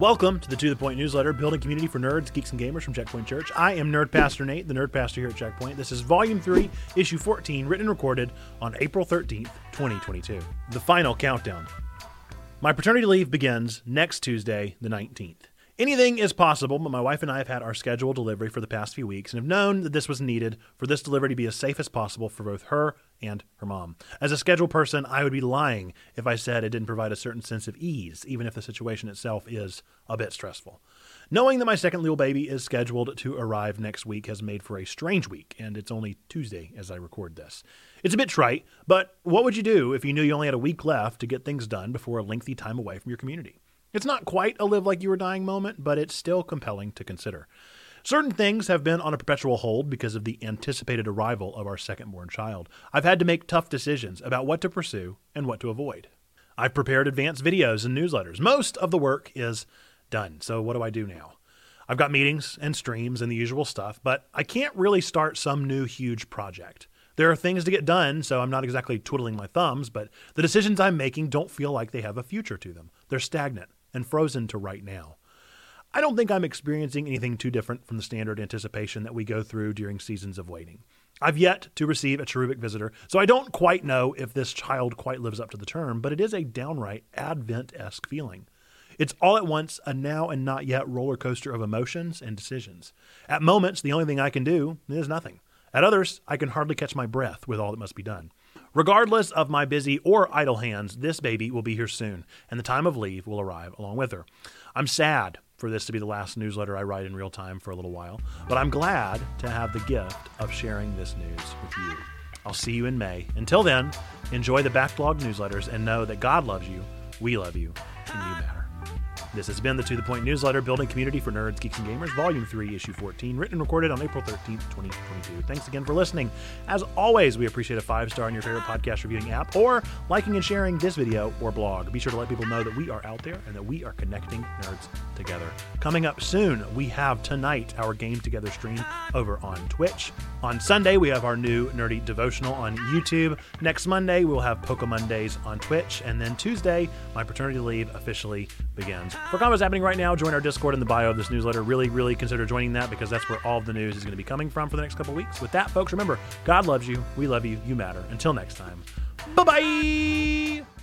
Welcome to the To The Point newsletter, building community for nerds, geeks, and gamers from Checkpoint Church. I am Nerd Pastor Nate, the Nerd Pastor here at Checkpoint. This is Volume 3, Issue 14, written and recorded on April 13th, 2022. The final countdown. My paternity leave begins next Tuesday, the 19th. Anything is possible, but my wife and I have had our scheduled delivery for the past few weeks and have known that this was needed for this delivery to be as safe as possible for both her and her mom. As a scheduled person, I would be lying if I said it didn't provide a certain sense of ease, even if the situation itself is a bit stressful. Knowing that my second little baby is scheduled to arrive next week has made for a strange week, and it's only Tuesday as I record this. It's a bit trite, but what would you do if you knew you only had a week left to get things done before a lengthy time away from your community? It's not quite a live like you were dying moment, but it's still compelling to consider. Certain things have been on a perpetual hold because of the anticipated arrival of our second born child. I've had to make tough decisions about what to pursue and what to avoid. I've prepared advanced videos and newsletters. Most of the work is done. So, what do I do now? I've got meetings and streams and the usual stuff, but I can't really start some new huge project. There are things to get done, so I'm not exactly twiddling my thumbs, but the decisions I'm making don't feel like they have a future to them. They're stagnant and frozen to right now. I don't think I'm experiencing anything too different from the standard anticipation that we go through during seasons of waiting. I've yet to receive a cherubic visitor, so I don't quite know if this child quite lives up to the term, but it is a downright Advent esque feeling. It's all at once a now and not yet roller coaster of emotions and decisions. At moments, the only thing I can do is nothing. At others, I can hardly catch my breath with all that must be done. Regardless of my busy or idle hands, this baby will be here soon, and the time of leave will arrive along with her. I'm sad for this to be the last newsletter I write in real time for a little while, but I'm glad to have the gift of sharing this news with you. I'll see you in May. Until then, enjoy the backlog newsletters and know that God loves you, we love you, and you matter. This has been the To The Point newsletter, Building Community for Nerds, Geeks, and Gamers, Volume 3, Issue 14, written and recorded on April 13th, 2022. Thanks again for listening. As always, we appreciate a five star on your favorite podcast reviewing app or liking and sharing this video or blog. Be sure to let people know that we are out there and that we are connecting nerds together. Coming up soon, we have tonight our Game Together stream over on Twitch. On Sunday, we have our new Nerdy Devotional on YouTube. Next Monday, we'll have Poke Mondays on Twitch. And then Tuesday, my paternity leave officially begins. For combos happening right now, join our Discord in the bio of this newsletter. Really, really consider joining that because that's where all of the news is going to be coming from for the next couple weeks. With that, folks, remember God loves you, we love you, you matter. Until next time, bye bye.